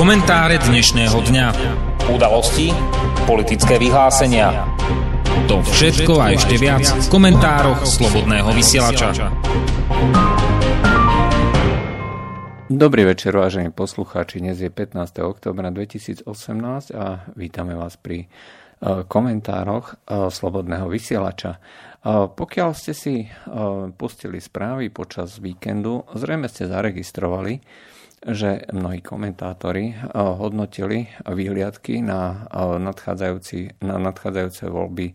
Komentáre dnešného dňa. Udalosti, politické vyhlásenia. To všetko a ešte viac v komentároch Slobodného vysielača. Dobrý večer, vážení poslucháči. Dnes je 15. oktobra 2018 a vítame vás pri e, komentároch e, Slobodného vysielača. E, pokiaľ ste si pustili správy počas víkendu, zrejme ste zaregistrovali, že mnohí komentátori eh, hodnotili výhliadky na, eh, na nadchádzajúce voľby eh,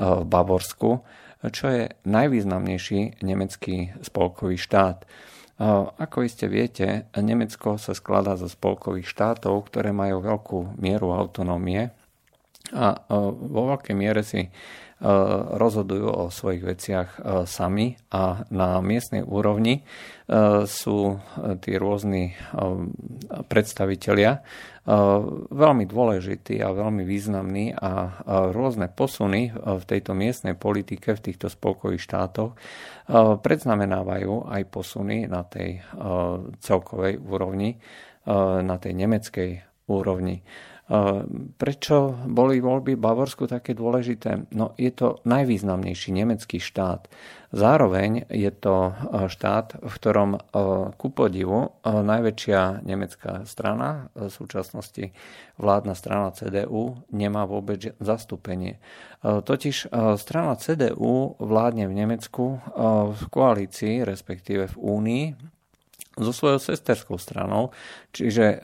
v Bavorsku, čo je najvýznamnejší nemecký spolkový štát. Ako iste viete, Nemecko sa skladá zo spolkových štátov, ktoré majú veľkú mieru autonómie a vo veľkej miere si rozhodujú o svojich veciach eh, sami a na miestnej úrovni eh, sú tí rôzni predstavitelia veľmi dôležití a veľmi významní a rôzne posuny v tejto miestnej politike, v týchto spolkových štátoch predznamenávajú aj posuny na tej celkovej úrovni, na tej nemeckej úrovni. Prečo boli voľby v Bavorsku také dôležité? No, je to najvýznamnejší nemecký štát. Zároveň je to e, štát, v ktorom e, ku podivu e, najväčšia nemecká strana, v súčasnosti vládna strana CDU, nemá vôbec zastúpenie. Totiž strana CDU vládne v Nemecku v koalícii, respektíve v Únii, so svojou sesterskou stranou, čiže e,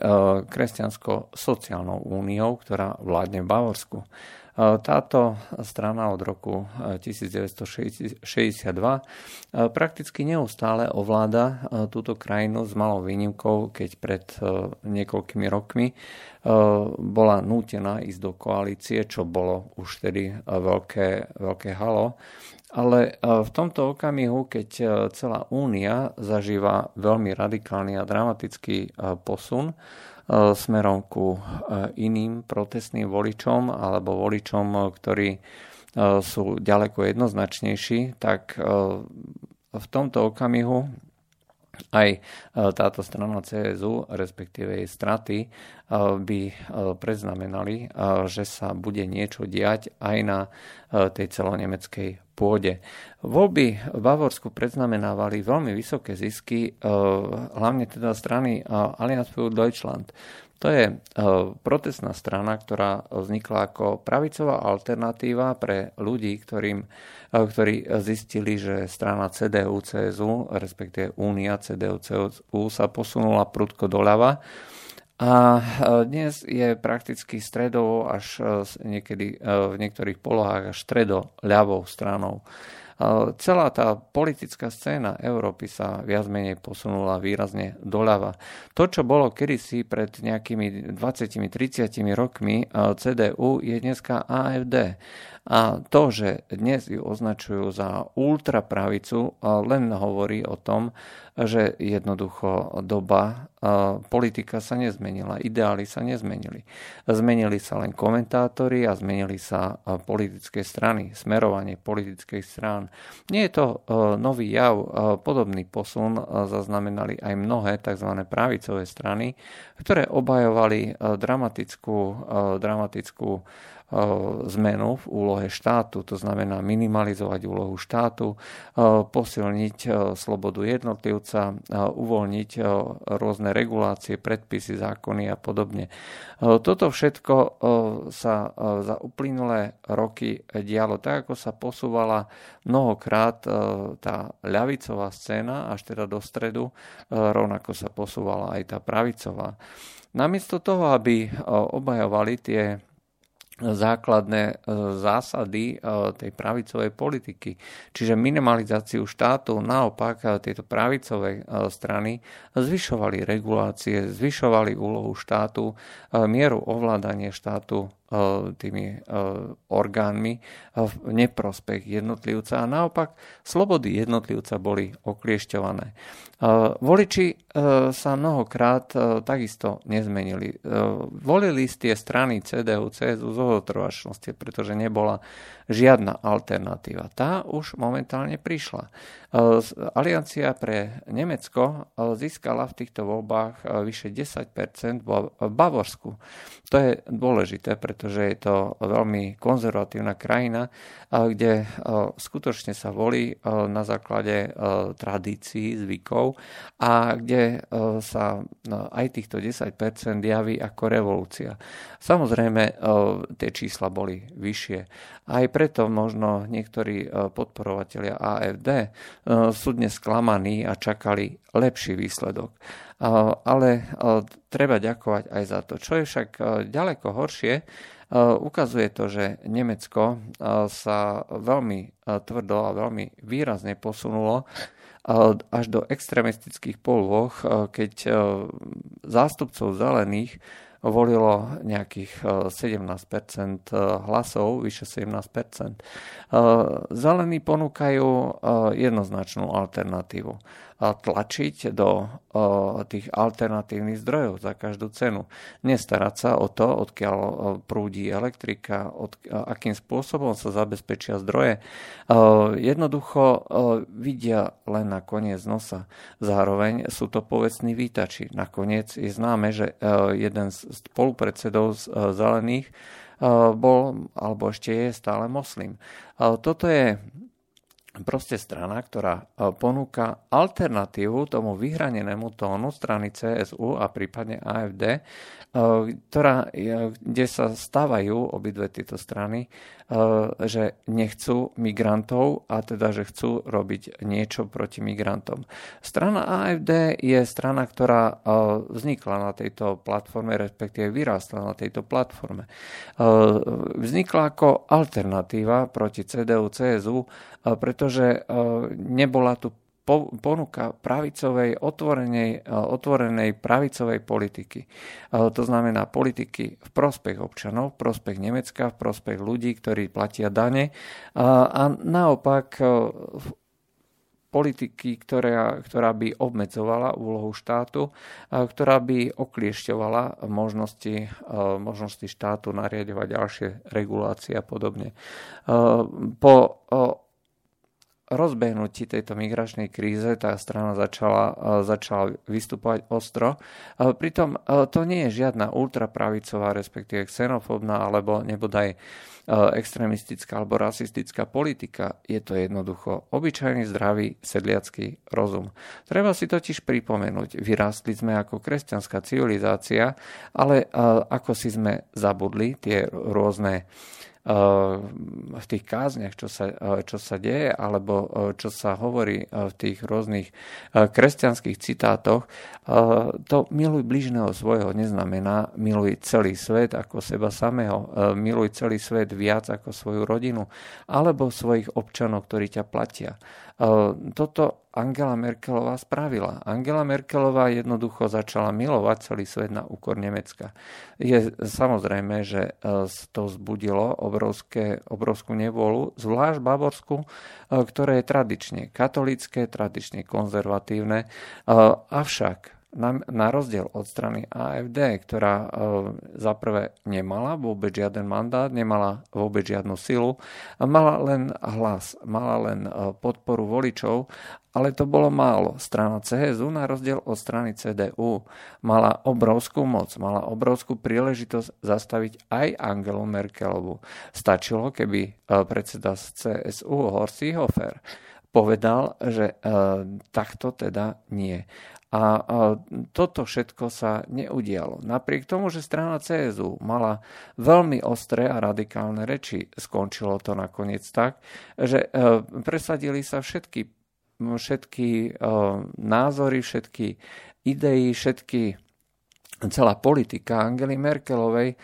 kresťansko-sociálnou úniou, ktorá vládne v Bavorsku. E, táto strana od roku 1962 e, prakticky neustále ovláda túto krajinu s malou výnimkou, keď pred niekoľkými rokmi bola nútená ísť do koalície, čo bolo už tedy veľké, veľké halo ale e, v tomto okamihu, keď e, celá únia zažíva veľmi radikálny a dramatický e, posun smerom ku iným protestným voličom alebo voličom, ktorí sú ďaleko jednoznačnejší, tak v tomto okamihu aj táto strana CSU, respektíve jej straty, by predznamenali, že sa bude niečo diať aj na tej celonemeckej pôde. Voľby v Bavorsku predznamenávali veľmi vysoké zisky, hlavne teda strany Allianz für Deutschland. To je protestná strana, ktorá vznikla ako pravicová alternatíva pre ľudí, ktorým ktorí zistili, že strana CDU-CSU, respektíve Únia CDU-CSU sa posunula prudko doľava. A dnes je prakticky stredovo až niekedy v niektorých polohách až stredo ľavou stranou. Celá tá politická scéna Európy sa viac menej posunula výrazne doľava. To, čo bolo kedysi pred nejakými 20-30 rokmi CDU, je dneska AFD. A to, že dnes ju označujú za ultrapravicu, len hovorí o tom, že jednoducho doba, politika sa nezmenila, ideály sa nezmenili. Zmenili sa len komentátori a zmenili sa politické strany, smerovanie politických strán. Nie je to nový jav, podobný posun zaznamenali aj mnohé tzv. pravicové strany, ktoré obhajovali dramatickú, dramatickú zmenu v úlohe štátu, to znamená minimalizovať úlohu štátu, posilniť slobodu jednotlivca, uvoľniť rôzne regulácie, predpisy, zákony a podobne. Toto všetko sa za uplynulé roky dialo tak, ako sa posúvala mnohokrát tá ľavicová scéna až teda do stredu, rovnako sa posúvala aj tá pravicová. Namiesto toho, aby obhajovali tie základné e, zásady e, tej pravicovej politiky. Čiže minimalizáciu štátu, naopak e, tieto pravicové strany zvyšovali regulácie, zvyšovali úlohu štátu, mieru ovládania štátu tými orgánmi v neprospech jednotlivca a naopak slobody jednotlivca boli okliešťované. Voliči sa mnohokrát takisto nezmenili. Volili tie strany CDU, CSU z ohotrovačnosti, pretože nebola žiadna alternatíva. Tá už momentálne prišla. Aliancia pre Nemecko získala v týchto voľbách vyše 10% v Bavorsku. To je dôležité, pretože je to veľmi konzervatívna krajina, kde skutočne sa volí na základe tradícií, zvykov a kde sa aj týchto 10% javí ako revolúcia. Samozrejme, tie čísla boli vyššie. Aj preto možno niektorí podporovatelia AFD sú dnes sklamaní a čakali lepší výsledok. Ale treba ďakovať aj za to. Čo je však ďaleko horšie, ukazuje to, že Nemecko sa veľmi tvrdo a veľmi výrazne posunulo až do extremistických polôch, keď zástupcov zelených volilo nejakých 17% e, e, hlasov, vyše 17%. E, zelení ponúkajú jednoznačnú alternatívu tlačiť do tých alternatívnych zdrojov za každú cenu. Nestarať sa o to, odkiaľ prúdi elektrika, akým spôsobom sa zabezpečia zdroje. Jednoducho vidia len na koniec nosa. Zároveň sú to povecní výtači. Nakoniec je známe, že jeden z spolupredsedov zelených bol, alebo ešte je stále moslim. Toto je proste strana, ktorá e, ponúka alternatívu tomu vyhranenému tónu strany CSU a prípadne AFD, e, ktorá, kde sa stávajú obidve tieto strany že nechcú migrantov a teda, že chcú robiť niečo proti migrantom. Strana AFD je strana, ktorá vznikla na tejto platforme, respektíve vyrástla na tejto platforme. Vznikla ako alternatíva proti CDU, CSU, pretože nebola tu ponuka pravicovej, otvorenej, e, otvorenej pravicovej politiky. E, to znamená politiky v prospech občanov, v prospech Nemecka, v prospech ľudí, ktorí platia dane a naopak e, politiky, ktorá, ktorá by obmedzovala úlohu štátu, ktorá by okliešťovala možnosti, možnosti štátu nariadovať ďalšie regulácie a podobne. Po rozbehnutí tejto migračnej kríze tá strana začala, e, začala vystupovať ostro. Pritom e, to nie je žiadna ultrapravicová, respektíve xenofóbna alebo nebodaj e, extremistická alebo rasistická politika. Je to jednoducho obyčajný zdravý sedliacký rozum. Treba si totiž pripomenúť, vyrástli sme ako kresťanská civilizácia, ale ako si sme zabudli tie rôzne v tých kázniach, čo sa, čo sa deje, alebo čo sa hovorí v tých rôznych kresťanských citátoch, to miluj bližného svojho neznamená miluj celý svet ako seba samého, miluj celý svet viac ako svoju rodinu, alebo svojich občanov, ktorí ťa platia. Toto Angela Merkelová spravila. Angela Merkelová jednoducho začala milovať celý svet na úkor Nemecka. Je samozrejme, že to vzbudilo obrovské, obrovskú nevolu, zvlášť Bavorsku, ktoré je tradične katolické, tradične konzervatívne. Avšak na, na rozdiel od strany AFD, ktorá e, zaprvé nemala vôbec žiaden mandát, nemala vôbec žiadnu silu, mala len hlas, mala len e, podporu voličov, ale to bolo málo. Strana CSU na rozdiel od strany CDU mala obrovskú moc, mala obrovskú príležitosť zastaviť aj Angelu Merkelovu. Stačilo, keby e, predseda CSU Horst Seehofer povedal, že e, takto teda nie. A toto všetko sa neudialo. Napriek tomu, že strana CSU mala veľmi ostré a radikálne reči, skončilo to nakoniec tak, že e, presadili sa všetky, všetky e, názory, všetky idei, všetky celá politika Angely Merkelovej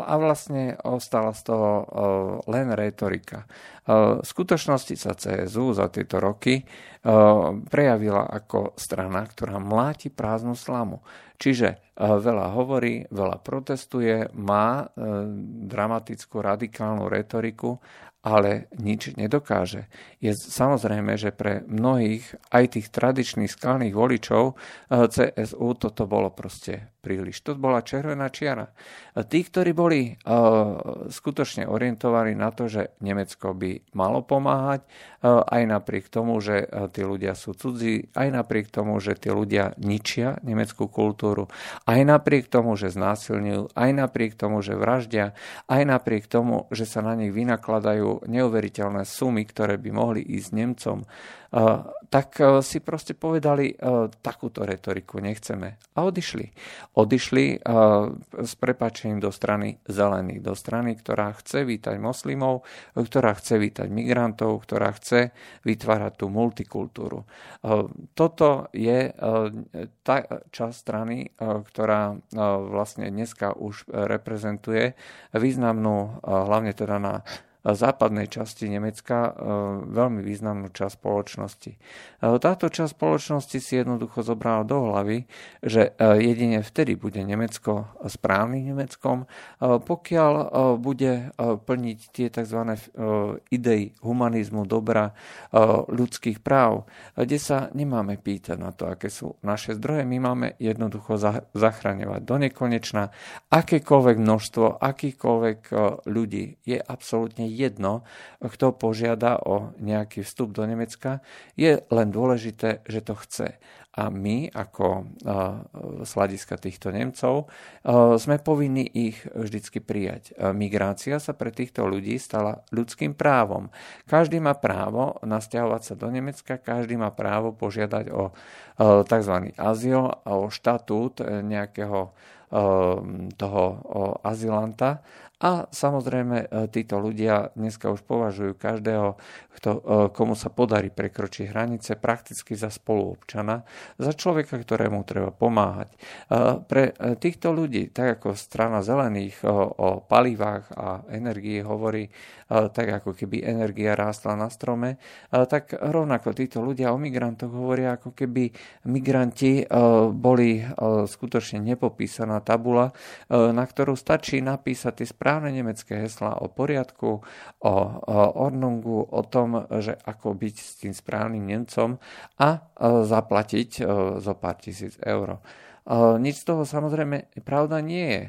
a vlastne ostala z toho len retorika. V skutočnosti sa CSU za tieto roky prejavila ako strana, ktorá mláti prázdnu slamu. Čiže veľa hovorí, veľa protestuje, má dramatickú radikálnu retoriku ale nič nedokáže. Je samozrejme, že pre mnohých, aj tých tradičných skalných voličov, eh, CSU toto bolo proste príliš. To bola červená čiara. Tí, ktorí boli uh, skutočne orientovaní na to, že Nemecko by malo pomáhať, uh, aj napriek tomu, že uh, tí ľudia sú cudzí, aj napriek tomu, že tí ľudia ničia nemeckú kultúru, aj napriek tomu, že znásilňujú, aj napriek tomu, že vraždia, aj napriek tomu, že sa na nich vynakladajú neuveriteľné sumy, ktoré by mohli ísť Nemcom, tak si proste povedali, takúto retoriku nechceme. A odišli. Odišli s prepačením do strany zelených, do strany, ktorá chce vítať moslimov, ktorá chce vítať migrantov, ktorá chce vytvárať tú multikultúru. Toto je tá časť strany, ktorá vlastne dneska už reprezentuje významnú, hlavne teda na západnej časti Nemecka e, veľmi významnú časť spoločnosti. E, táto časť spoločnosti si jednoducho zobrala do hlavy, že e, jedine vtedy bude Nemecko správnym Nemeckom, pokiaľ bude plniť tie tzv. idei humanizmu, dobra, ľudských práv, kde sa nemáme pýtať na to, aké sú naše zdroje, my máme jednoducho zachraňovať do nekonečna akékoľvek množstvo, akýkoľvek ľudí. Je absolútne jedno, kto požiada o nejaký vstup do Nemecka, je len dôležité, že to chce. A my, ako z hľadiska týchto Nemcov, sme povinni ich vždycky prijať. Migrácia sa pre týchto ľudí stala ľudským právom. Každý má právo nasťahovať sa do Nemecka, každý má právo požiadať o tzv. azyl, o štatút nejakého toho azylanta a samozrejme e, títo ľudia dneska už považujú každého, kto, e, komu sa podarí prekročiť hranice, prakticky za spoluobčana, za človeka, ktorému treba pomáhať. E, pre týchto ľudí, tak ako strana zelených o palivách a energii hovorí, tak ako keby energia rástla na strome, tak rovnako títo ľudia o migrantoch hovoria, ako keby migranti boli skutočne nepopísaná tabula, na ktorú stačí napísať tie správne nemecké heslá o poriadku, o, Ordnungu, o tom, že ako byť s tým správnym Nemcom a zaplatiť zo pár tisíc eur. Nič z toho samozrejme pravda nie je.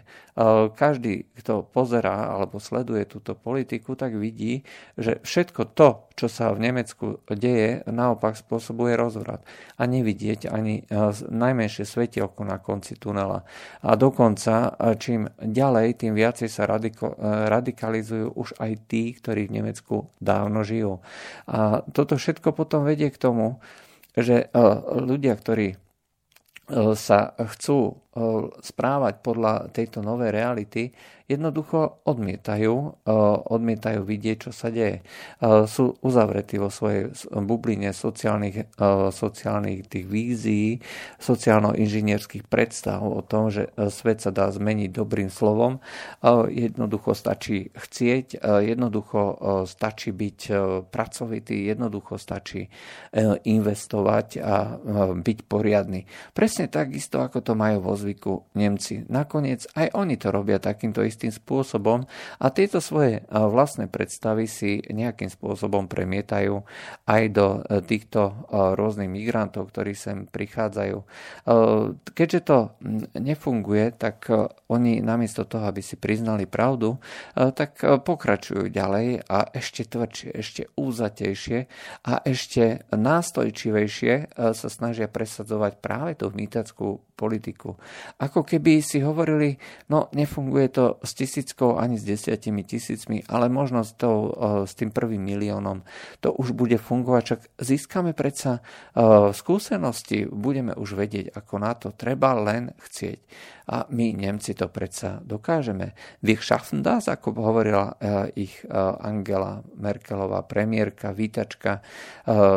Každý, kto pozerá alebo sleduje túto politiku, tak vidí, že všetko to, čo sa v Nemecku deje, naopak spôsobuje rozvrat. A nevidieť ani najmenšie svetielko na konci tunela. A dokonca, čím ďalej, tým viacej sa radikalizujú už aj tí, ktorí v Nemecku dávno žijú. A toto všetko potom vedie k tomu, že ľudia, ktorí sa chcú správať podľa tejto novej reality, jednoducho odmietajú, e, odmietajú vidieť, čo sa deje. E, sú uzavretí vo svojej bubline sociálnych, sociálnych tých vízií, sociálno-inžinierských predstav o tom, že svet sa dá zmeniť dobrým slovom. Jednoducho stačí chcieť, jednoducho stačí byť pracovitý, jednoducho stačí investovať a byť poriadny. Presne takisto, ako to majú vo zvyku Nemci. Nakoniec aj oni to robia takýmto istým spôsobom a tieto svoje vlastné predstavy si nejakým spôsobom premietajú aj do e, týchto e, rôznych migrantov, ktorí sem prichádzajú. E, keďže to nefunguje, tak oni namiesto toho, aby si priznali pravdu, tak pokračujú ďalej a ešte tvrdšie, ešte úzatejšie a ešte nástojčivejšie sa snažia presadzovať práve tú vnítackú politiku. Ako keby si hovorili, no nefunguje to s tisíckou ani s desiatimi tisícmi, ale možno s, tou, s tým prvým miliónom to už bude fungovať. Čak získame predsa skúsenosti, budeme už vedieť, ako na to treba len chcieť. A my, Nemci, to predsa dokážeme. Wir schaffen das, ako hovorila ich Angela Merkelová, premiérka, vítačka,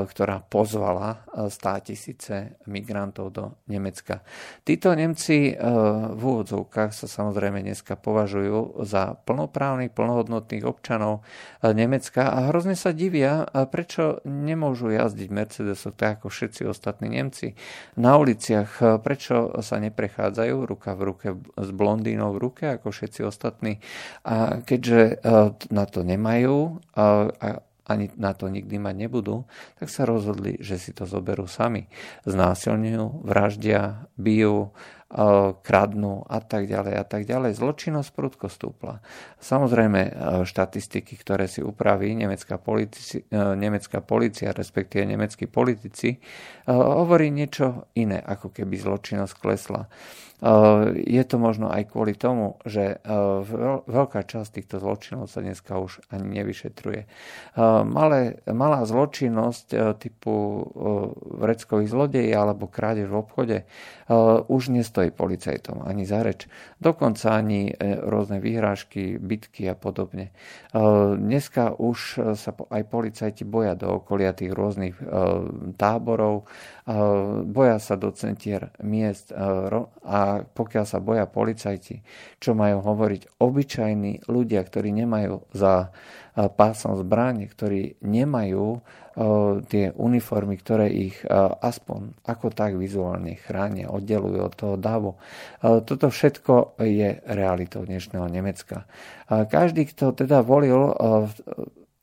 ktorá pozvala stá tisíce migrantov do Nemecka. Títo Nemci Nemci v úvodzovkách sa samozrejme dneska považujú za plnoprávnych, plnohodnotných občanov Nemecka a hrozne sa divia, prečo nemôžu jazdiť Mercedesoch tak ako všetci ostatní Nemci na uliciach, prečo sa neprechádzajú ruka v ruke s blondínou v ruke ako všetci ostatní. A keďže na to nemajú a ani na to nikdy mať nebudú, tak sa rozhodli, že si to zoberú sami. Znásilňujú, vraždia, bijú, kradnú a tak ďalej a tak ďalej. Zločinnosť prudko stúpla. Samozrejme, štatistiky, ktoré si upraví nemecká, politici, nemecká policia, respektíve nemeckí politici, hovorí niečo iné, ako keby zločinnosť klesla. Je to možno aj kvôli tomu, že veľká časť týchto zločinov sa dneska už ani nevyšetruje. Malé, malá zločinnosť typu vreckových zlodejí alebo krádež v obchode už nestojí policajtom ani za reč. Dokonca ani e, rôzne výhrážky, bitky a podobne. Dneska už sa aj policajti boja do okolia tých rôznych táborov, boja sa do centier miest a pokiaľ sa boja policajti, čo majú hovoriť obyčajní ľudia, ktorí nemajú za pásom zbraň, ktorí nemajú tie uniformy, ktoré ich aspoň ako tak vizuálne chránia, oddelujú od toho davu. Toto všetko je realitou dnešného Nemecka. Každý, kto teda volil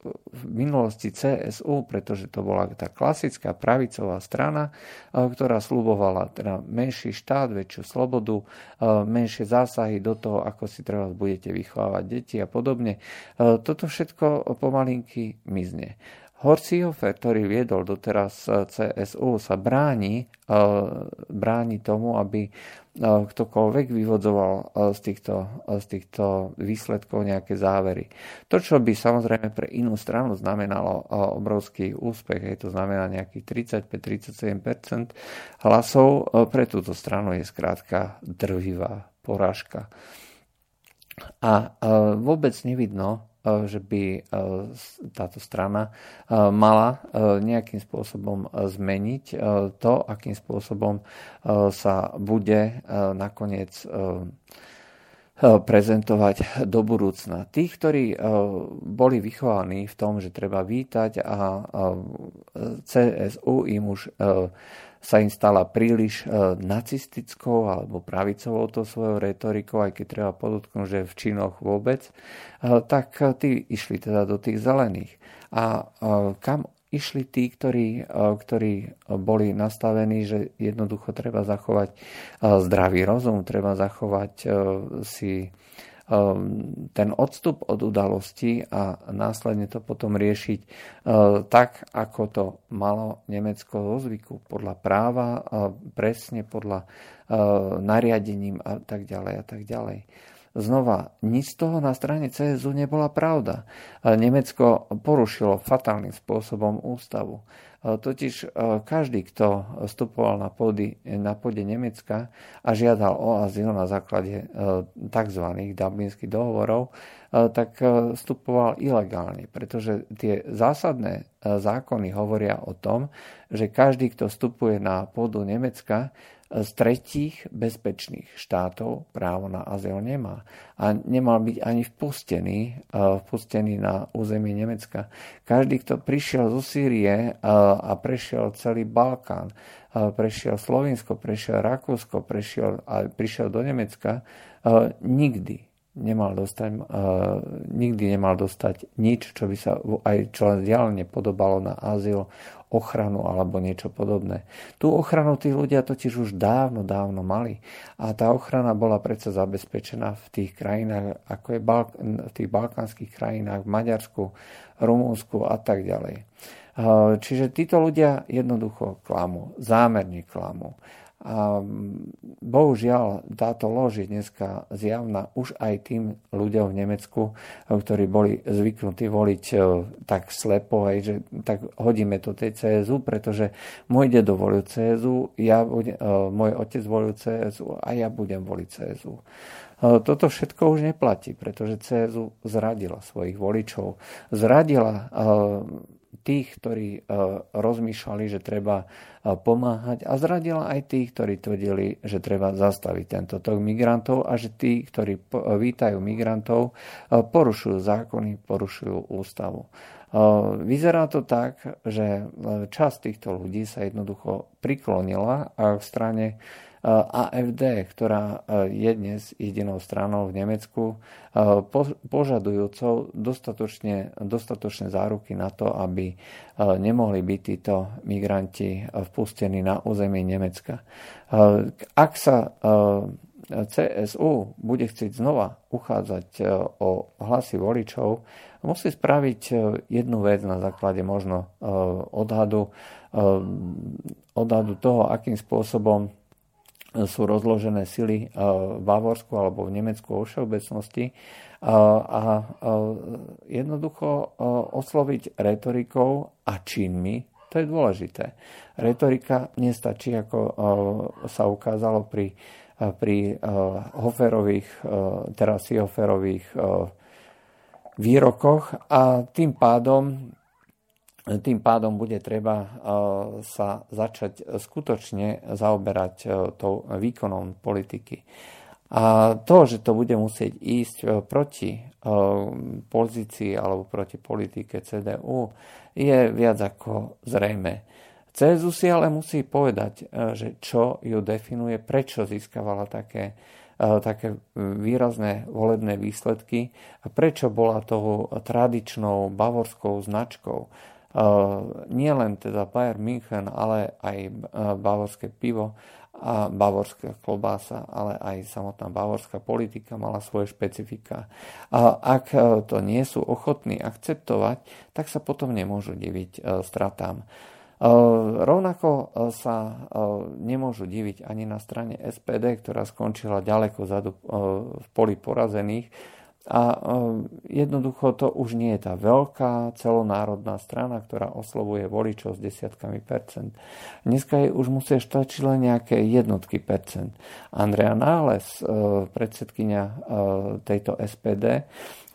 v minulosti CSU, pretože to bola tá klasická pravicová strana, ktorá slubovala teda menší štát, väčšiu slobodu, menšie zásahy do toho, ako si treba budete vychovávať deti a podobne. Toto všetko pomalinky mizne. Horcihofer, ktorý viedol doteraz CSU, sa bráni, bráni tomu, aby ktokoľvek vyvodzoval z týchto, z týchto výsledkov nejaké závery. To, čo by samozrejme pre inú stranu znamenalo obrovský úspech, je to znamená nejakých 35-37% hlasov, pre túto stranu je skrátka drvivá porážka. A vôbec nevidno, že by táto strana mala nejakým spôsobom zmeniť to, akým spôsobom sa bude nakoniec prezentovať do budúcna. Tých, ktorí boli vychovaní v tom, že treba vítať a CSU im už sa im stala príliš e, nacistickou alebo pravicovou to svojou retorikou, aj keď treba podotknúť, že v činoch vôbec, e, tak e, tí išli teda do tých zelených. A kam išli tí, ktorí, ktorí boli nastavení, že jednoducho treba zachovať zdravý rozum, treba zachovať si ten odstup od udalosti a následne to potom riešiť ehm, tak, ako to malo Nemecko zo zvyku, podľa práva, presne podľa ehm, nariadením a tak ďalej a tak ďalej. Znova, nič z toho na strane CSU nebola pravda. Nemecko porušilo fatálnym spôsobom ústavu. Totiž e, každý, kto vstupoval na, pôdy, na pôde Nemecka a žiadal o azyl na základe e, tzv. dublinských dohovorov, e, tak vstupoval ilegálne, pretože tie zásadné zákony hovoria o tom, že každý, kto vstupuje na pôdu Nemecka, z tretích bezpečných štátov právo na azyl nemá. A nemal byť ani vpustený, vpustený na územie Nemecka. Každý, kto prišiel zo Sýrie a prešiel celý Balkán, prešiel Slovinsko, prešiel Rakúsko, prešiel, a prišiel do Nemecka, nikdy nemal dostať, uh, nikdy nemal dostať nič, čo by sa aj čo len vzdialene podobalo na azyl, ochranu alebo niečo podobné. Tú ochranu tí ľudia totiž už dávno, dávno mali. A tá ochrana bola predsa zabezpečená v tých krajinách, ako je Balk- v tých balkánskych krajinách, v Maďarsku, Rumunsku a tak ďalej. Čiže títo ľudia jednoducho klamú, zámerne klamú. A bohužiaľ táto lož je dneska zjavná už aj tým ľuďom v Nemecku, ktorí boli zvyknutí voliť e, tak slepo, aj, že tak hodíme to tej CSU, pretože môj dedo volil CSU, ja e, môj otec volil CSU a ja budem voliť CSU. E, toto všetko už neplatí, pretože CSU zradila svojich voličov. Zradila tých, ktorí rozmýšľali, že treba pomáhať a zradila aj tých, ktorí tvrdili, že treba zastaviť tento tok migrantov a že tí, ktorí vítajú migrantov, porušujú zákony, porušujú ústavu. Vyzerá to tak, že časť týchto ľudí sa jednoducho priklonila k strane AFD, ktorá je dnes jedinou stranou v Nemecku, požadujúcou dostatočne, dostatočné záruky na to, aby nemohli byť títo migranti vpustení na územie Nemecka. Ak sa CSU bude chcieť znova uchádzať o hlasy voličov, musí spraviť jednu vec na základe možno odhadu, odhadu toho, akým spôsobom sú rozložené sily v Bavorsku alebo v Nemecku vo všeobecnosti a jednoducho osloviť retorikou a činmi, to je dôležité. Retorika nestačí, ako sa ukázalo pri, pri Hoferových, teraz Hoferových výrokoch a tým pádom tým pádom bude treba e, sa začať skutočne zaoberať e, tou výkonom politiky. A to, že to bude musieť ísť e, proti pozícii alebo proti politike CDU, je viac ako zrejme. CSU si ale musí povedať, že čo ju definuje, prečo získavala také, také výrazné volebné výsledky a prečo bola tou tradičnou bavorskou značkou nie len teda Bayern München, ale aj bavorské pivo a bavorská klobása, ale aj samotná bavorská politika mala svoje špecifika. A ak to nie sú ochotní akceptovať, tak sa potom nemôžu diviť stratám. Rovnako sa nemôžu diviť ani na strane SPD, ktorá skončila ďaleko zadu v poli porazených, a e, jednoducho to už nie je tá veľká celonárodná strana, ktorá oslovuje voličov s desiatkami percent. Dneska jej už musia štačiť len nejaké jednotky percent. Andrea Náles, e, predsedkynia e, tejto SPD,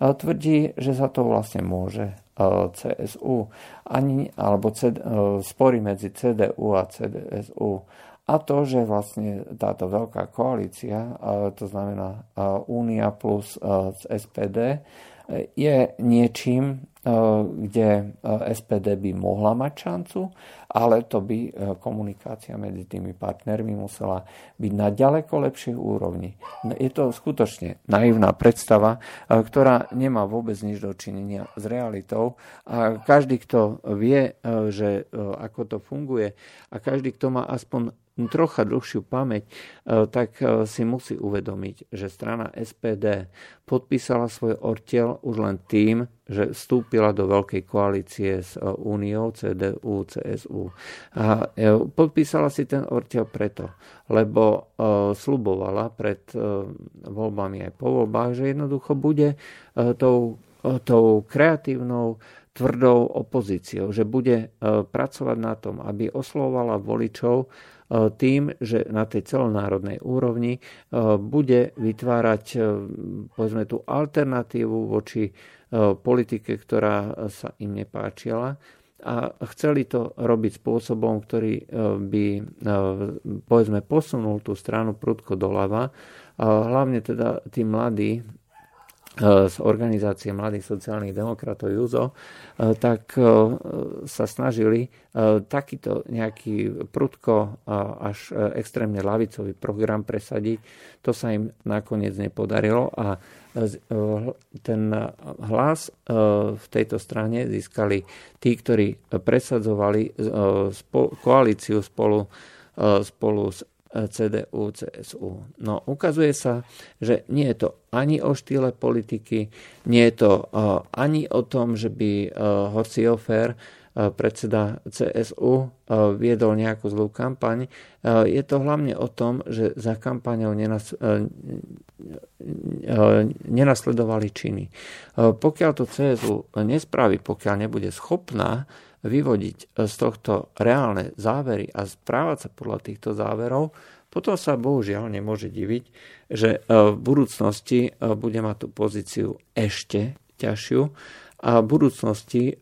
tvrdí, že za to vlastne môže CSU, ani, alebo spory medzi CDU a CDSU a to, že vlastne táto veľká koalícia, to znamená Únia plus SPD, je niečím, kde SPD by mohla mať šancu, ale to by komunikácia medzi tými partnermi musela byť na ďaleko lepšej úrovni. Je to skutočne naivná predstava, ktorá nemá vôbec nič dočinenia s realitou a každý, kto vie, že ako to funguje a každý, kto má aspoň trocha dlhšiu pamäť, e, tak e, si musí uvedomiť, že strana SPD podpísala svoj ortiel už len tým, že vstúpila do veľkej koalície s e, Úniou, CDU, CSU. A podpísala si ten ortiel preto, lebo slubovala pred voľbami aj po voľbách, že jednoducho bude tou, tou kreatívnou tvrdou opozíciou, že bude pracovať na tom, aby oslovovala voličov E, tým, že na tej celonárodnej úrovni e, bude vytvárať e, povedzme, tú alternatívu voči politike, ktorá sa im nepáčila a chceli to robiť spôsobom, ktorý by povedzme posunul tú stranu prudko doľava. Hlavne teda tí mladí z organizácie mladých sociálnych demokratov JUZO, e, tak e, sa snažili e, takýto nejaký prudko až extrémne lavicový program presadiť. To sa im nakoniec nepodarilo a ten hlas v tejto strane získali tí, ktorí presadzovali koalíciu spolu, spolu s CDU, CSU. No ukazuje sa, že nie je to ani o štýle politiky, nie je to uh, ani o tom, že by Horsi Ofer, uh, predseda CSU, viedol nejakú zlú kampaň. Je to hlavne o tom, že za kampaňou nenas, nenasledovali činy. Pokiaľ to CSU nespraví, pokiaľ nebude schopná vyvodiť z tohto reálne závery a správať sa podľa týchto záverov, potom sa bohužiaľ nemôže diviť, že e, v budúcnosti e, bude mať tú pozíciu ešte ťažšiu a v budúcnosti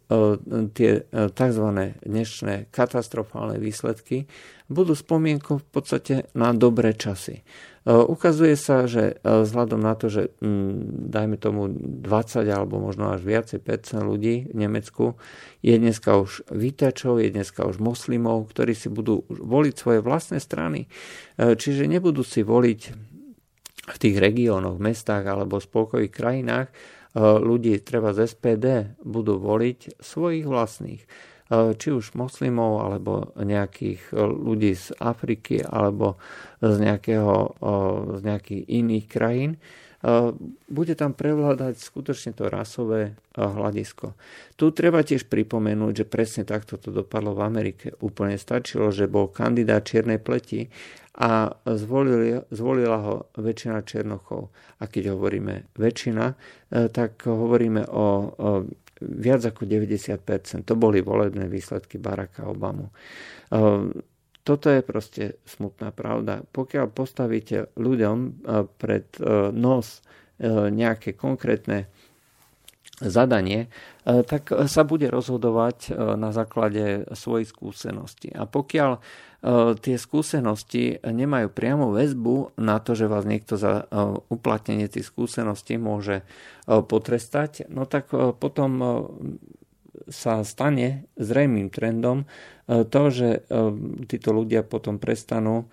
tie tzv. dnešné katastrofálne výsledky budú spomienkou v podstate na dobré časy. E, ukazuje sa, že e, vzhľadom na to, že mm, dajme tomu 20 alebo možno až viacej 500 ľudí v Nemecku je dneska už výtačov, je dneska už moslimov, ktorí si budú voliť svoje vlastné strany. E, čiže nebudú si voliť v tých regiónoch, mestách alebo spolkových krajinách ľudí treba z SPD budú voliť svojich vlastných či už moslimov, alebo nejakých ľudí z Afriky, alebo z, nejakého, z nejakých iných krajín, bude tam prevládať skutočne to rasové hľadisko. Tu treba tiež pripomenúť, že presne takto to dopadlo v Amerike. Úplne stačilo, že bol kandidát čiernej pleti a zvolili, zvolila ho väčšina Černochov. A keď hovoríme väčšina, e, tak hovoríme o, o viac ako 90%. To boli volebné výsledky Baracka Obamu. Ehm, toto je proste smutná pravda. Pokiaľ postavíte ľuďom e, pred e, nos e, nejaké konkrétne zadanie, tak sa bude rozhodovať na základe svojich skúseností. A pokiaľ E, tie skúsenosti nemajú priamo väzbu na to, že vás niekto za e, uplatnenie tých skúseností môže e, potrestať, no tak potom sa stane zrejmým trendom to, že títo ľudia potom prestanú,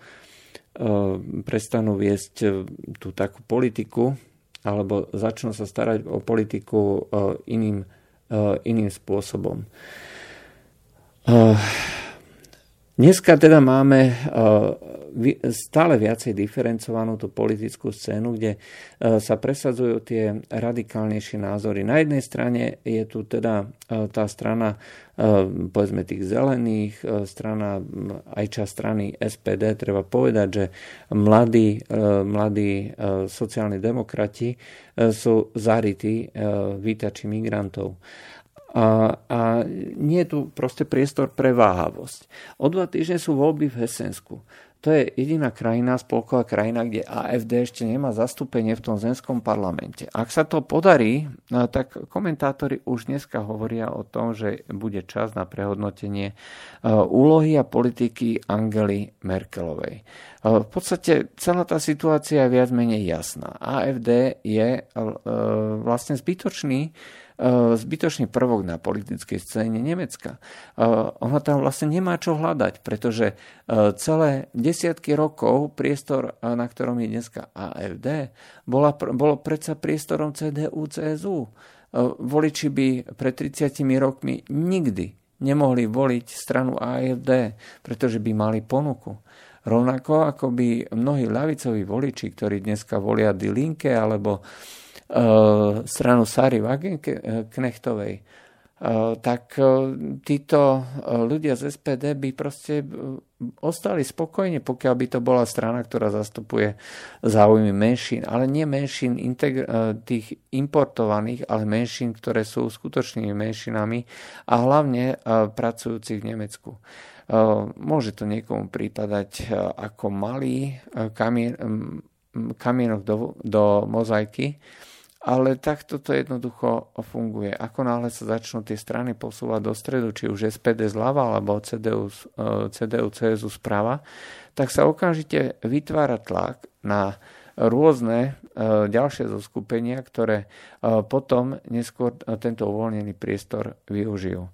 prestanú viesť tú takú politiku alebo začnú sa starať o politiku iným, iným spôsobom. Dneska teda máme eh, stále viacej diferencovanú tú politickú scénu, kde eh, sa presadzujú tie radikálnejšie názory. Na jednej strane je tu teda eh, tá strana povedzme tých zelených, strana, aj časť strany SPD, treba povedať, že mladí, mladí sociálni demokrati sú zarytí vítači migrantov. A, a nie je tu proste priestor pre váhavosť. O dva týždne sú voľby v Hesensku. To je jediná krajina, spolková krajina, kde AFD ešte nemá zastúpenie v tom zemskom parlamente. Ak sa to podarí, no, tak komentátori už dneska hovoria o tom, že bude čas na prehodnotenie e, úlohy a politiky Angely Merkelovej. E, v podstate celá tá situácia je viac menej jasná. AFD je e, vlastne zbytočný zbytočný prvok na politickej scéne Nemecka. E, ona tam vlastne nemá čo hľadať, pretože e, celé desiatky rokov priestor, na ktorom je dneska AFD, bola, bolo predsa priestorom CDU, CSU. Voliči by pred 30 rokmi nikdy nemohli voliť stranu AFD, pretože by mali ponuku. Rovnako ako by mnohí ľavicoví voliči, ktorí dneska volia Die Linke alebo Eh, stranu Sary Wagenknechtovej, eh, tak eh, títo ľudia z SPD by proste ostali spokojne, pokiaľ by to bola strana, ktorá zastupuje záujmy menšín, ale nie menšín tých importovaných, ale menšín, ktoré sú skutočnými menšinami a hlavne pracujúcich v Nemecku. Môže to niekomu prípadať ako malý kamien, kamienok do, do mozaiky, ale takto to jednoducho funguje. Ako náhle sa začnú tie strany posúvať do stredu, či už SPD zľava alebo CDU, eh, CDU CSU sprava, tak sa okamžite vytvára tlak na rôzne eh, ďalšie zoskupenia, ktoré eh, potom neskôr tento uvoľnený priestor využijú.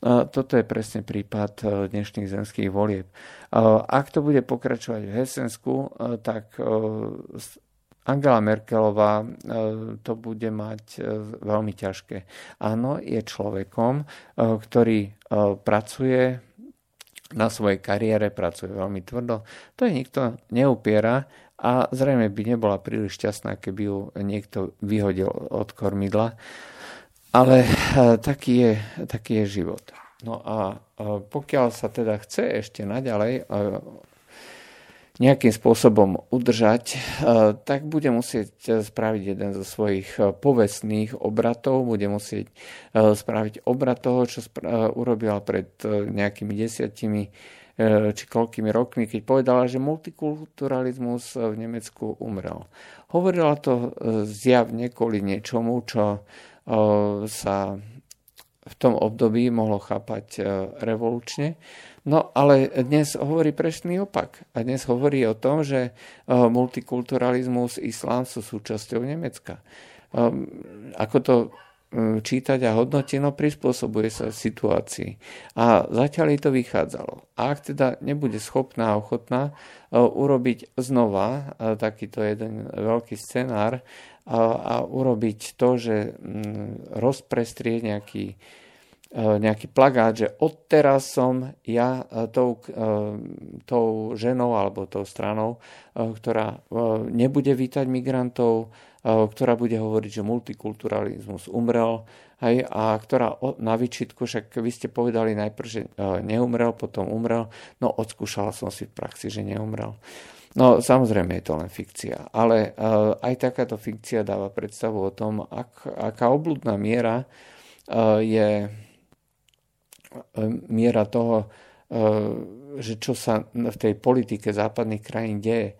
Toto je presne prípad dnešných zemských volieb. Ak to bude pokračovať v Hesensku, tak Angela Merkelová e, to bude mať e, veľmi ťažké. Áno, je človekom, e, ktorý pracuje na svojej kariére, pracuje veľmi tvrdo. To je nikto neupiera a zrejme by nebola príliš šťastná, keby ju niekto vyhodil od kormidla. Ale taký je, taký je život. No a pokiaľ sa teda chce ešte naďalej nejakým spôsobom udržať, e, tak bude musieť spraviť jeden zo svojich e, povestných obratov, bude musieť spraviť obrat toho, čo urobila pred nejakými desiatimi či koľkými rokmi, keď povedala, že multikulturalizmus v Nemecku umrel. Hovorila to zjavne kvôli niečomu, čo sa v tom období mohlo chápať revolučne. No ale dnes hovorí presný opak. A dnes hovorí o tom, že multikulturalizmus, islám sú súčasťou Nemecka. Ako to Mm, čítať a hodnotiť, no prispôsobuje sa situácii. A zatiaľ jej to vychádzalo. A ak teda nebude schopná a ochotná e, urobiť znova e, takýto jeden veľký scenár a, a urobiť to, že mm, rozprestrie nejaký, e, nejaký plagát, že odteraz som ja tou, tou ženou alebo tou stranou, ktorá nebude vítať migrantov, ktorá bude hovoriť, že multikulturalizmus umrel, hej, a ktorá na vyčitku, však vy ste povedali najprv, že neumrel, potom umrel, no odskúšala som si v praxi, že neumrel. No samozrejme je to len fikcia, ale aj takáto fikcia dáva predstavu o tom, ak, aká obludná miera je miera toho, že čo sa v tej politike západných krajín deje.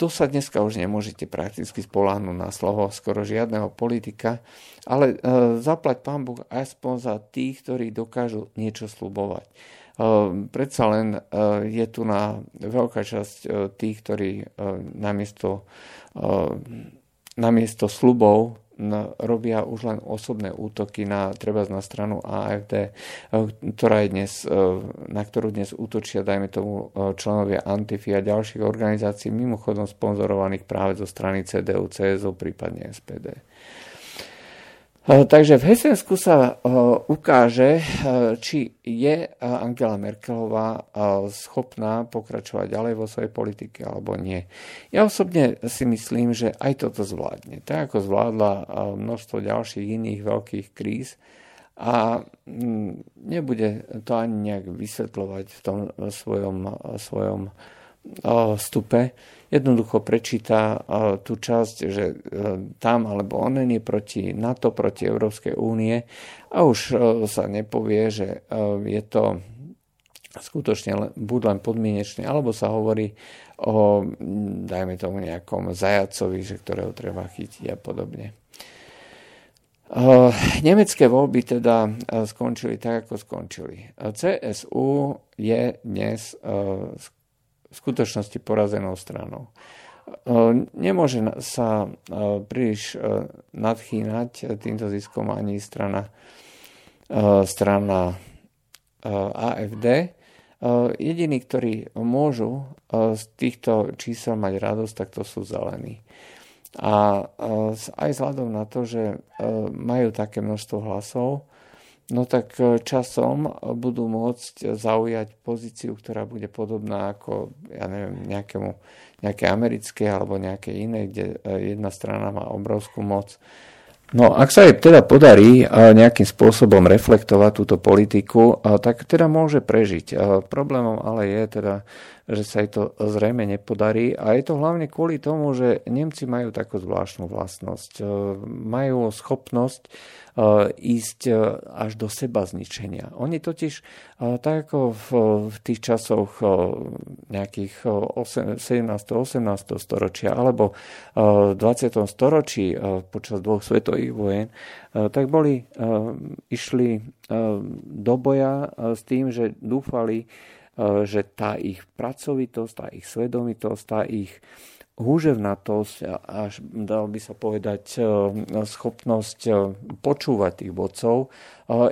Tu sa dneska už nemôžete prakticky spoláhnuť na slovo skoro žiadneho politika, ale zaplať pán Boh aspoň za tých, ktorí dokážu niečo slubovať. Predsa len je tu na veľká časť tých, ktorí namiesto, namiesto slubov robia už len osobné útoky na treba na stranu AFD, e, ktorá je dnes, e, na ktorú dnes útočia, dajme tomu, e, členovia Antifi a ďalších organizácií, mimochodom sponzorovaných práve zo strany CDU, CSU, prípadne SPD. Eh, takže v Hesensku sa eh, ukáže, eh, či je Angela Merkelová schopná pokračovať ďalej vo svojej politike alebo nie. Ja osobne si myslím, že aj toto zvládne. Tak ako zvládla množstvo ďalších iných veľkých kríz a nebude to ani nejak vysvetľovať v tom svojom, svojom vstupe jednoducho prečíta tú časť, že e, tam alebo onen je proti NATO, proti Európskej únie a už e, sa nepovie, že e, je to skutočne buď len podmienečné, alebo sa hovorí o, dajme tomu nejakom zajacovi, že ktorého treba chytiť a podobne. Nemecké voľby teda skončili tak, ako skončili. CSU je dnes v skutočnosti porazenou stranou. E, nemôže sa e, príliš e, nadchýnať týmto ziskom ani strana, strana AFD. Jediní, ktorí môžu z týchto čísel mať radosť, tak to sú zelení. A aj vzhľadom na to, že majú také množstvo hlasov, no tak e, časom budú môcť zaujať pozíciu, ktorá bude podobná ako, ja neviem, nejakému, nejaké americké alebo nejaké iné, kde e, jedna strana má obrovskú moc. No, ak sa jej teda podarí e, nejakým spôsobom reflektovať túto politiku, tak teda môže prežiť. Problémom ale je teda, že sa jej to zrejme nepodarí a je to hlavne kvôli tomu, že Nemci majú takú zvláštnu vlastnosť. Majú schopnosť Eh, ísť eh, až do seba zničenia. Oni totiž, tak ako v, v tých časoch nejakých 17. 18. storočia alebo v 20. storočí počas dvoch svetových vojen, tak boli, išli do boja s tým, že dúfali, že tá ich pracovitosť, tá ich svedomitosť, tá ich húževnatosť až dal by sa povedať e, schopnosť e, počúvať tých vodcov, e,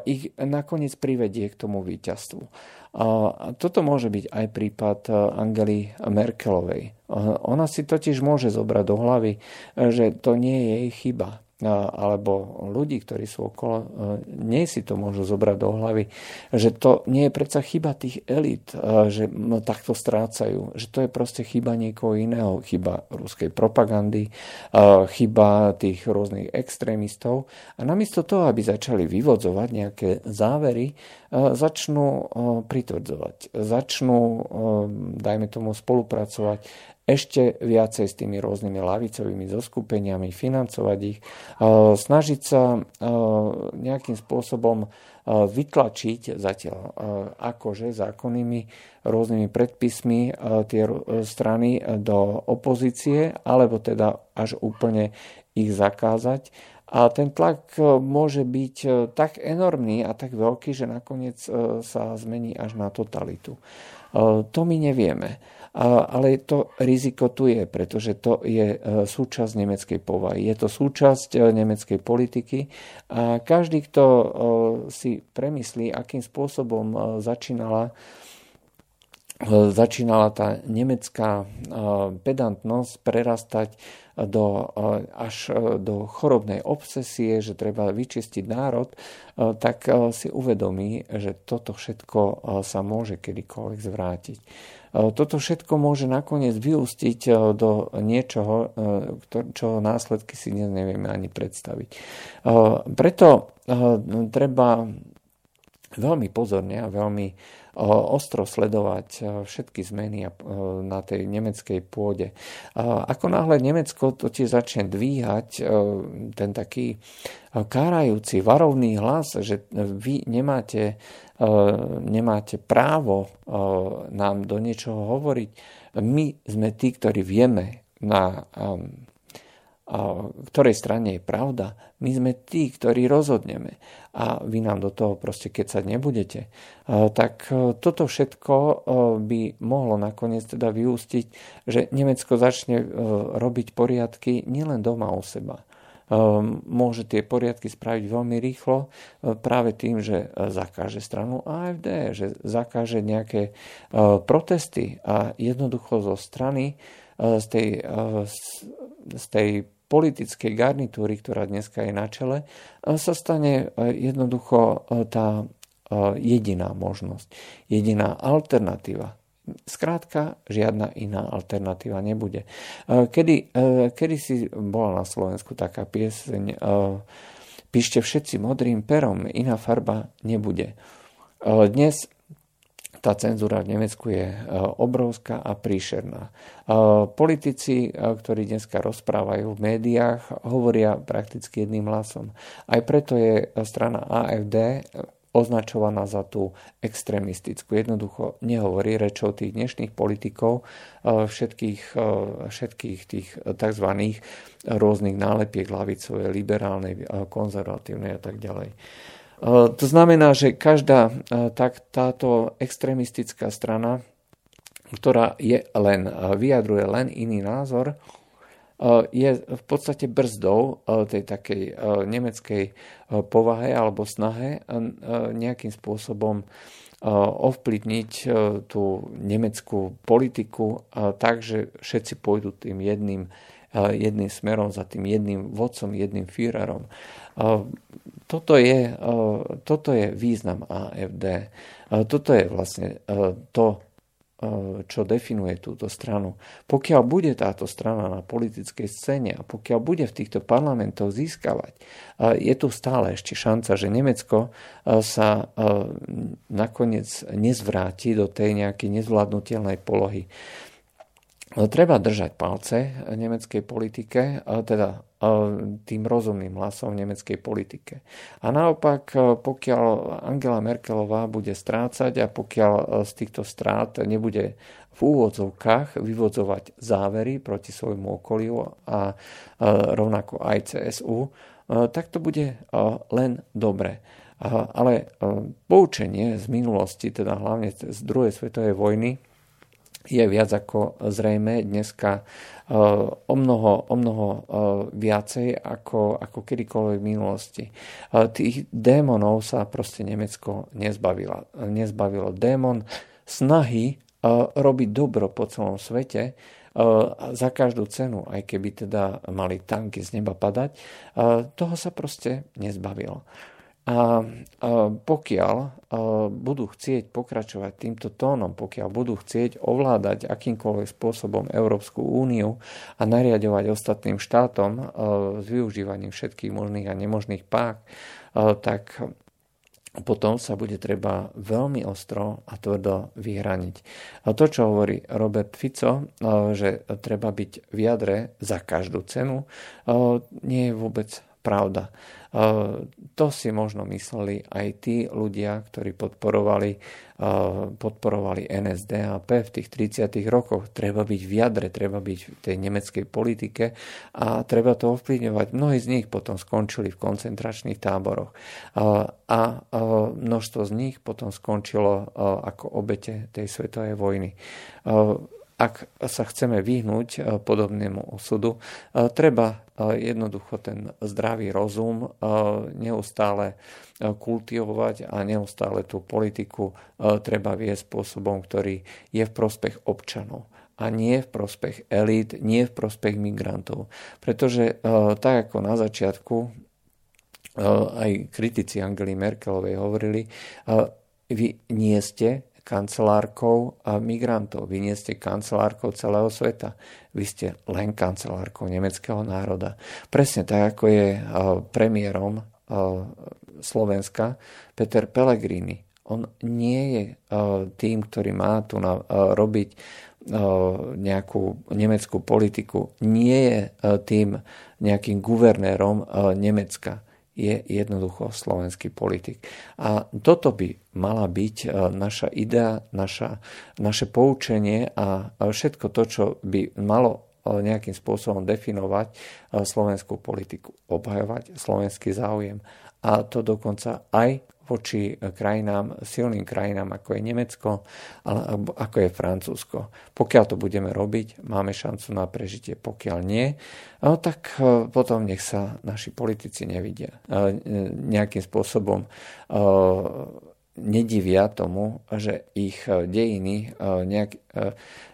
ich nakoniec privedie k tomu víťazstvu. Toto môže byť aj prípad Angely Merkelovej. Ona si totiž môže zobrať do hlavy, že to nie je jej chyba alebo ľudí, ktorí sú okolo, nie si to môžu zobrať do hlavy, že to nie je predsa chyba tých elit, e, že takto strácajú, že to je proste chyba niekoho iného, chyba ruskej propagandy, chyba tých rôznych extrémistov. A namiesto toho, aby začali vyvodzovať nejaké závery, začnú pritvrdzovať, začnú, dajme tomu, spolupracovať ešte viacej s tými rôznymi lavicovými zoskupeniami, financovať ich, snažiť sa nejakým spôsobom vytlačiť zatiaľ akože zákonnými rôznymi predpismi tie strany do opozície, alebo teda až úplne ich zakázať. A ten tlak môže byť tak enormný a tak veľký, že nakoniec sa zmení až na totalitu. To my nevieme. Ale to riziko tu je, pretože to je e, súčasť nemeckej povahy. Je to súčasť e, nemeckej politiky a každý, kto e, si premyslí, akým spôsobom začínala začínala tá nemecká pedantnosť prerastať do, až do chorobnej obsesie, že treba vyčistiť národ, tak si uvedomí, že toto všetko sa môže kedykoľvek zvrátiť. Toto všetko môže nakoniec vyústiť e, do niečoho, e, čo následky si dnes nevieme ani predstaviť. E, preto treba veľmi pozorne a veľmi ostro sledovať všetky zmeny na tej nemeckej pôde. Ako náhle Nemecko totiž začne dvíhať ten taký kárajúci varovný hlas, že vy nemáte E, nemáte právo e, nám do niečoho hovoriť. My sme tí, ktorí vieme, na ktorej strane je pravda. My sme tí, ktorí rozhodneme. A vy nám do toho proste keď sa nebudete. E, tak toto všetko by mohlo nakoniec teda vyústiť, že Nemecko začne robiť poriadky nielen doma u seba, môže tie poriadky spraviť veľmi rýchlo e, práve tým, že e, zakáže stranu AFD, že zakáže nejaké e, protesty a jednoducho zo strany z tej, z tej politickej garnitúry, ktorá dneska je na čele, sa stane jednoducho tá jediná možnosť, jediná alternatíva Skrátka, žiadna iná alternatíva nebude. E, kedy, e, kedy si bola na Slovensku taká pieseň e, Píšte všetci modrým perom, iná farba nebude. Dnes tá cenzúra v Nemecku je obrovská a príšerná. Politici, ktorí dneska rozprávajú v médiách, hovoria prakticky jedným hlasom. Aj preto je strana AFD označovaná za tú extrémistickú. Jednoducho nehovorí rečou tých dnešných politikov, e, všetkých, e, všetkých tých tzv. rôznych nálepiek lavicovej, liberálnej, e, konzervatívnej a tak ďalej. To znamená, že každá tak, táto extrémistická strana, ktorá je len, vyjadruje len iný názor, je v podstate brzdou eh, tej takej eh, nemeckej povahe alebo snahe nejakým spôsobom ovplyvniť tú nemeckú politiku tak, že všetci pôjdu tým jedným, jedným smerom za tým jedným vodcom, jedným Führerom. Toto je, toto je význam AFD. Toto je vlastne to, E, čo definuje túto stranu. Pokiaľ bude táto strana na politickej scéne a pokiaľ bude v týchto parlamentoch získavať, e, je tu stále ešte šanca, že Nemecko e, sa nakoniec nezvráti do tej nejakej nezvládnutelnej polohy. Treba držať palce nemeckej politike, teda tým rozumným hlasom v nemeckej politike. A naopak, pokiaľ Angela Merkelová bude strácať a pokiaľ z týchto strát nebude v úvodzovkách vyvodzovať závery proti svojmu okoliu a rovnako aj CSU, tak to bude len dobre. Ale poučenie z minulosti, teda hlavne z druhej svetovej vojny, je viac ako zrejme dneska eh, o mnoho, o mnoho eh, viacej ako, ako kedykoľvek v minulosti. Eh, tých démonov sa proste Nemecko nezbavilo. nezbavilo. Démon snahy robiť dobro po celom svete za každú cenu, aj keby teda mali tanky z neba padať, toho sa proste nezbavilo. A pokiaľ budú chcieť pokračovať týmto tónom, pokiaľ budú chcieť ovládať akýmkoľvek spôsobom Európsku úniu a nariadovať ostatným štátom s využívaním všetkých možných a nemožných pák, tak potom sa bude treba veľmi ostro a tvrdo vyhraniť. A to, čo hovorí Robert Fico, že treba byť v jadre za každú cenu, nie je vôbec pravda. To si možno mysleli aj tí ľudia, ktorí podporovali, podporovali NSDAP v tých 30. rokoch. Treba byť v jadre, treba byť v tej nemeckej politike a treba to ovplyvňovať. Mnohí z nich potom skončili v koncentračných táboroch a množstvo z nich potom skončilo ako obete tej svetovej vojny ak sa chceme vyhnúť podobnému osudu, treba jednoducho ten zdravý rozum neustále kultivovať a neustále tú politiku treba viesť spôsobom, ktorý je v prospech občanov a nie v prospech elít, nie v prospech migrantov. Pretože tak ako na začiatku aj kritici Angely Merkelovej hovorili, vy nie ste kancelárkou migrantov. Vy nie ste kancelárkou celého sveta. Vy ste len kancelárkou nemeckého národa. Presne tak, ako je premiérom Slovenska Peter Pellegrini. On nie je tým, ktorý má tu robiť nejakú nemeckú politiku. Nie je tým nejakým guvernérom Nemecka je jednoducho slovenský politik. A toto by mala byť e, naša idea, naša, naše poučenie a všetko to, čo by malo e, nejakým spôsobom definovať e, slovenskú politiku, obhajovať slovenský záujem. A to dokonca aj voči krajinám, silným krajinám, ako je Nemecko, alebo ako je Francúzsko. Pokiaľ to budeme robiť, máme šancu na prežitie. Pokiaľ nie, no, tak e, potom nech sa naši politici nevidia. E, nejakým spôsobom nedivia tomu, že ich dejiny, nejak,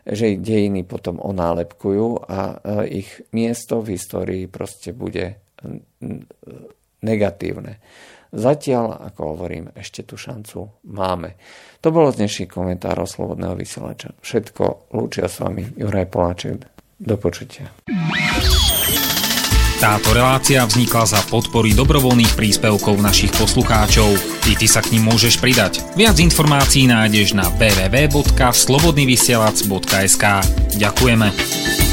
že ich dejiny potom onálepkujú a ich miesto v histórii proste bude negatívne. Zatiaľ, ako hovorím, ešte tú šancu máme. To bolo dnešný komentár o Slobodného vysielača. Všetko lúčia s vami Juraj Poláček. Do počutia. Táto relácia vznikla za podpory dobrovoľných príspevkov našich poslucháčov. Ty, ty sa k ním môžeš pridať. Viac informácií nájdeš na www.slobodnyvysielac.sk Ďakujeme.